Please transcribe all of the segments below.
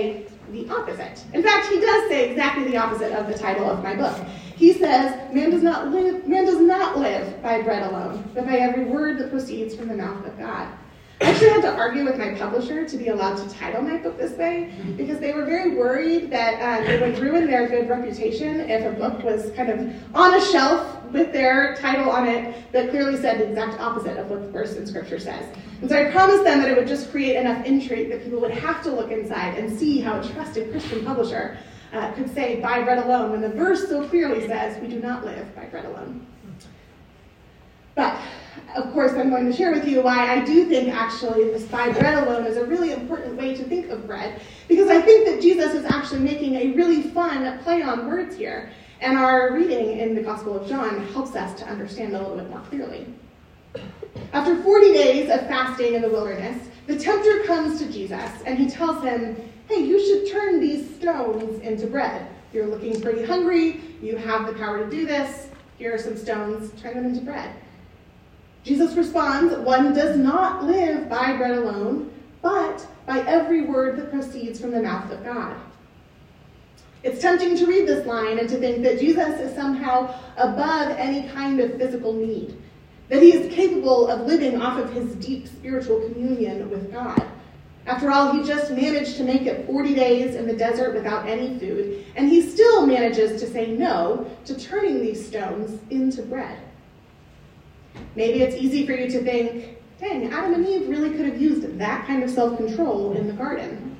say the opposite. In fact, he does say exactly the opposite of the title of my book. He says, man does not live, man does not live by bread alone, but by every word that proceeds from the mouth of God. I actually had to argue with my publisher to be allowed to title my book this way because they were very worried that uh, it would ruin their good reputation if a book was kind of on a shelf with their title on it that clearly said the exact opposite of what the verse in Scripture says. And so I promised them that it would just create enough intrigue that people would have to look inside and see how a trusted Christian publisher uh, could say by bread alone when the verse so clearly says we do not live by bread alone. Of course, I'm going to share with you why I do think actually this by bread alone is a really important way to think of bread, because I think that Jesus is actually making a really fun play on words here. And our reading in the Gospel of John helps us to understand a little bit more clearly. After 40 days of fasting in the wilderness, the tempter comes to Jesus and he tells him, Hey, you should turn these stones into bread. You're looking pretty hungry. You have the power to do this. Here are some stones. Turn them into bread. Jesus responds, One does not live by bread alone, but by every word that proceeds from the mouth of God. It's tempting to read this line and to think that Jesus is somehow above any kind of physical need, that he is capable of living off of his deep spiritual communion with God. After all, he just managed to make it 40 days in the desert without any food, and he still manages to say no to turning these stones into bread. Maybe it's easy for you to think, dang, Adam and Eve really could have used that kind of self control in the garden.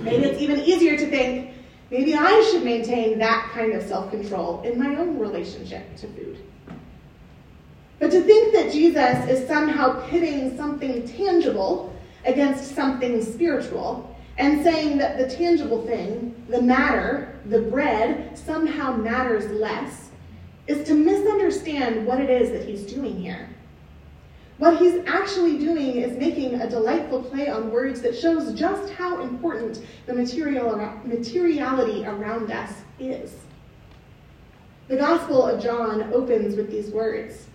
Maybe it's even easier to think, maybe I should maintain that kind of self control in my own relationship to food. But to think that Jesus is somehow pitting something tangible against something spiritual and saying that the tangible thing, the matter, the bread, somehow matters less is to misunderstand what it is that he's doing here. What he's actually doing is making a delightful play on words that shows just how important the material, materiality around us is. The Gospel of John opens with these words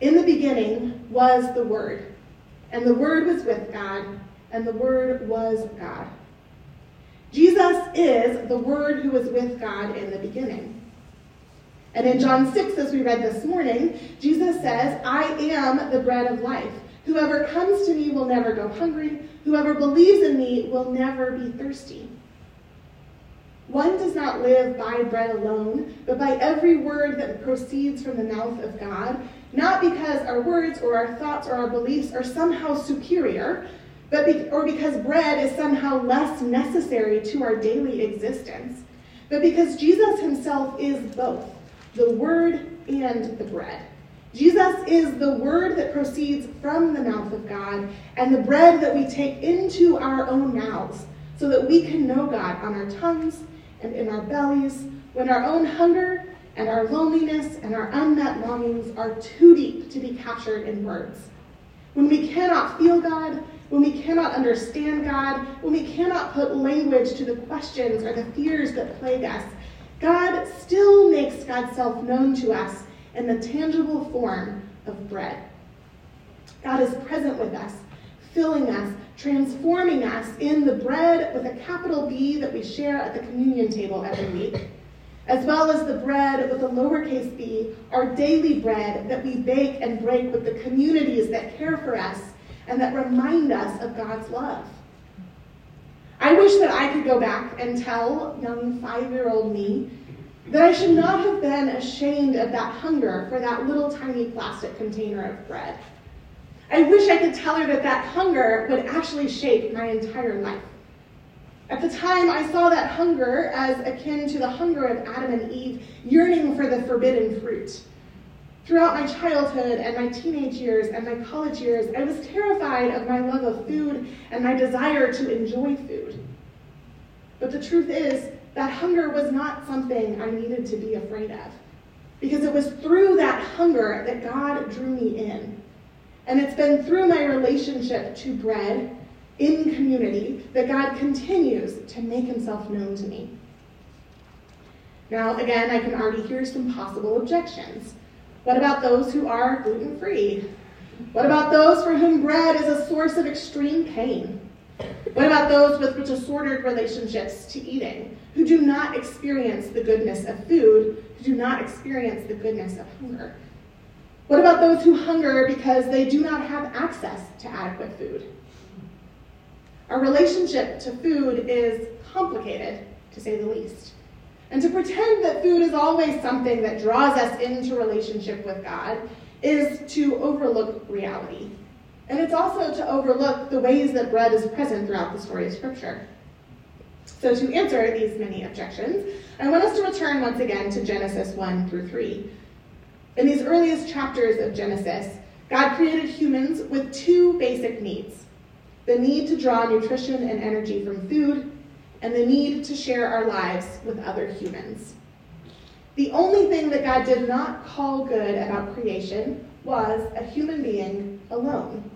In the beginning was the Word, and the Word was with God, and the Word was God. Jesus is the Word who was with God in the beginning. And in John 6, as we read this morning, Jesus says, I am the bread of life. Whoever comes to me will never go hungry. Whoever believes in me will never be thirsty. One does not live by bread alone, but by every word that proceeds from the mouth of God, not because our words or our thoughts or our beliefs are somehow superior, but be- or because bread is somehow less necessary to our daily existence, but because Jesus himself is both the Word and the bread. Jesus is the word that proceeds from the mouth of God and the bread that we take into our own mouths so that we can know God on our tongues and in our bellies when our own hunger and our loneliness and our unmet longings are too deep to be captured in words. When we cannot feel God, when we cannot understand God, when we cannot put language to the questions or the fears that plague us, God still makes God's self known to us in the tangible form of bread. God is present with us, filling us, transforming us in the bread with a capital B that we share at the communion table every week, as well as the bread with a lowercase b, our daily bread that we bake and break with the communities that care for us and that remind us of God's love. I wish that I could go back and tell young five year old me that I should not have been ashamed of that hunger for that little tiny plastic container of bread. I wish I could tell her that that hunger would actually shape my entire life. At the time, I saw that hunger as akin to the hunger of Adam and Eve yearning for the forbidden fruit. Throughout my childhood and my teenage years and my college years, I was terrified of my love of food and my desire to enjoy food. But the truth is, that hunger was not something I needed to be afraid of. Because it was through that hunger that God drew me in. And it's been through my relationship to bread in community that God continues to make himself known to me. Now, again, I can already hear some possible objections. What about those who are gluten free? What about those for whom bread is a source of extreme pain? What about those with disordered relationships to eating, who do not experience the goodness of food, who do not experience the goodness of hunger? What about those who hunger because they do not have access to adequate food? Our relationship to food is complicated, to say the least. And to pretend that food is always something that draws us into relationship with God is to overlook reality. And it's also to overlook the ways that bread is present throughout the story of Scripture. So, to answer these many objections, I want us to return once again to Genesis 1 through 3. In these earliest chapters of Genesis, God created humans with two basic needs the need to draw nutrition and energy from food, and the need to share our lives with other humans. The only thing that God did not call good about creation was a human being alone.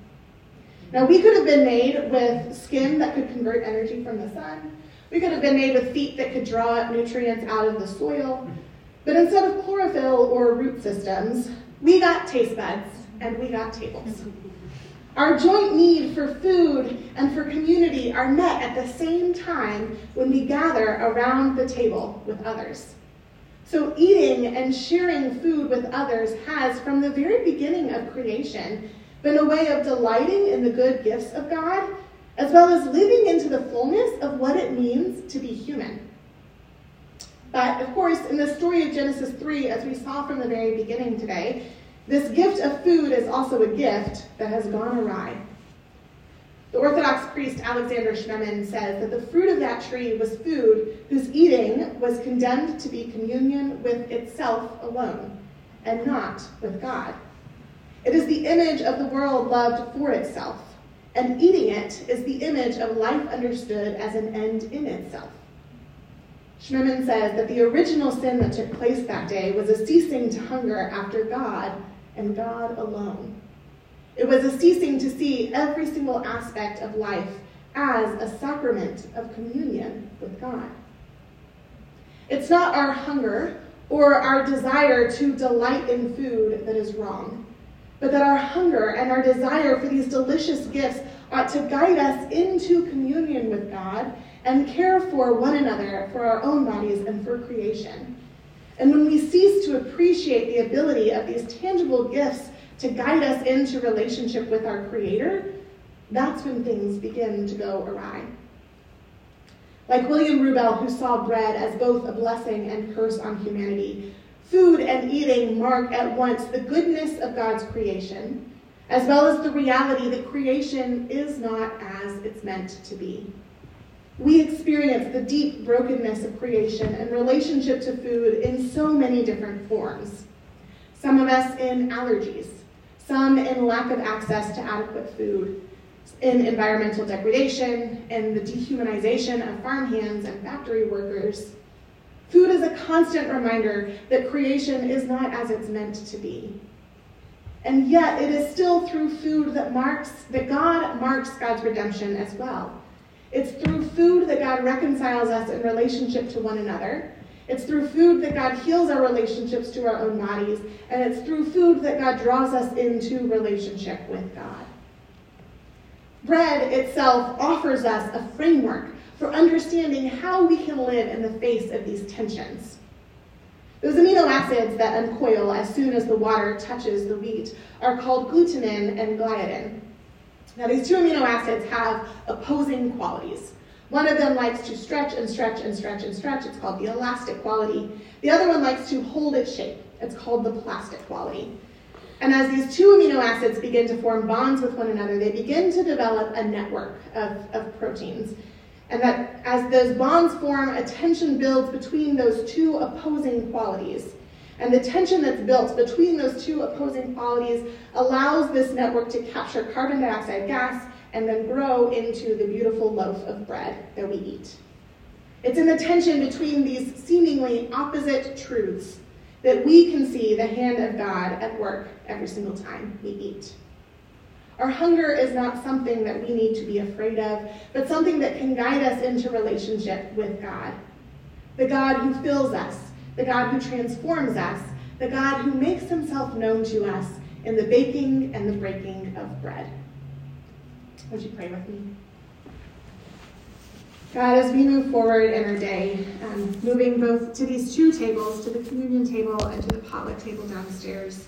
Now, we could have been made with skin that could convert energy from the sun. We could have been made with feet that could draw nutrients out of the soil. But instead of chlorophyll or root systems, we got taste buds and we got tables. Our joint need for food and for community are met at the same time when we gather around the table with others. So, eating and sharing food with others has, from the very beginning of creation, been a way of delighting in the good gifts of God, as well as living into the fullness of what it means to be human. But, of course, in the story of Genesis 3, as we saw from the very beginning today, this gift of food is also a gift that has gone awry. The Orthodox priest Alexander Schmemann says that the fruit of that tree was food whose eating was condemned to be communion with itself alone and not with God. It is the image of the world loved for itself, and eating it is the image of life understood as an end in itself. Schmemann says that the original sin that took place that day was a ceasing to hunger after God and God alone. It was a ceasing to see every single aspect of life as a sacrament of communion with God. It's not our hunger or our desire to delight in food that is wrong, but that our hunger and our desire for these delicious gifts ought to guide us into communion with God and care for one another, for our own bodies, and for creation. And when we cease to appreciate the ability of these tangible gifts to guide us into relationship with our Creator, that's when things begin to go awry. Like William Rubel, who saw bread as both a blessing and curse on humanity, food and eating mark at once the goodness of God's creation, as well as the reality that creation is not as it's meant to be. We experience the deep brokenness of creation and relationship to food in so many different forms. Some of us in allergies, some in lack of access to adequate food, in environmental degradation, in the dehumanization of farmhands and factory workers. Food is a constant reminder that creation is not as it's meant to be. And yet, it is still through food that marks that God marks God's redemption as well. It's through food that God reconciles us in relationship to one another. It's through food that God heals our relationships to our own bodies. And it's through food that God draws us into relationship with God. Bread itself offers us a framework for understanding how we can live in the face of these tensions. Those amino acids that uncoil as soon as the water touches the wheat are called glutenin and gliadin. Now, these two amino acids have opposing qualities. One of them likes to stretch and stretch and stretch and stretch. It's called the elastic quality. The other one likes to hold its shape. It's called the plastic quality. And as these two amino acids begin to form bonds with one another, they begin to develop a network of, of proteins. And that as those bonds form, a tension builds between those two opposing qualities. And the tension that's built between those two opposing qualities allows this network to capture carbon dioxide gas and then grow into the beautiful loaf of bread that we eat. It's in the tension between these seemingly opposite truths that we can see the hand of God at work every single time we eat. Our hunger is not something that we need to be afraid of, but something that can guide us into relationship with God. The God who fills us the God who transforms us, the God who makes himself known to us in the baking and the breaking of bread. Would you pray with me? God, as we move forward in our day, um, moving both to these two tables, to the communion table and to the potluck table downstairs,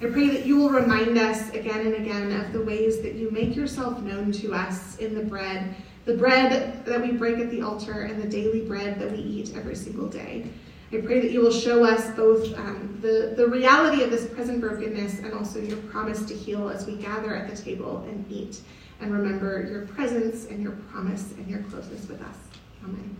I pray that you will remind us again and again of the ways that you make yourself known to us in the bread, the bread that we break at the altar and the daily bread that we eat every single day. I pray that you will show us both um, the, the reality of this present brokenness and also your promise to heal as we gather at the table and eat and remember your presence and your promise and your closeness with us. Amen.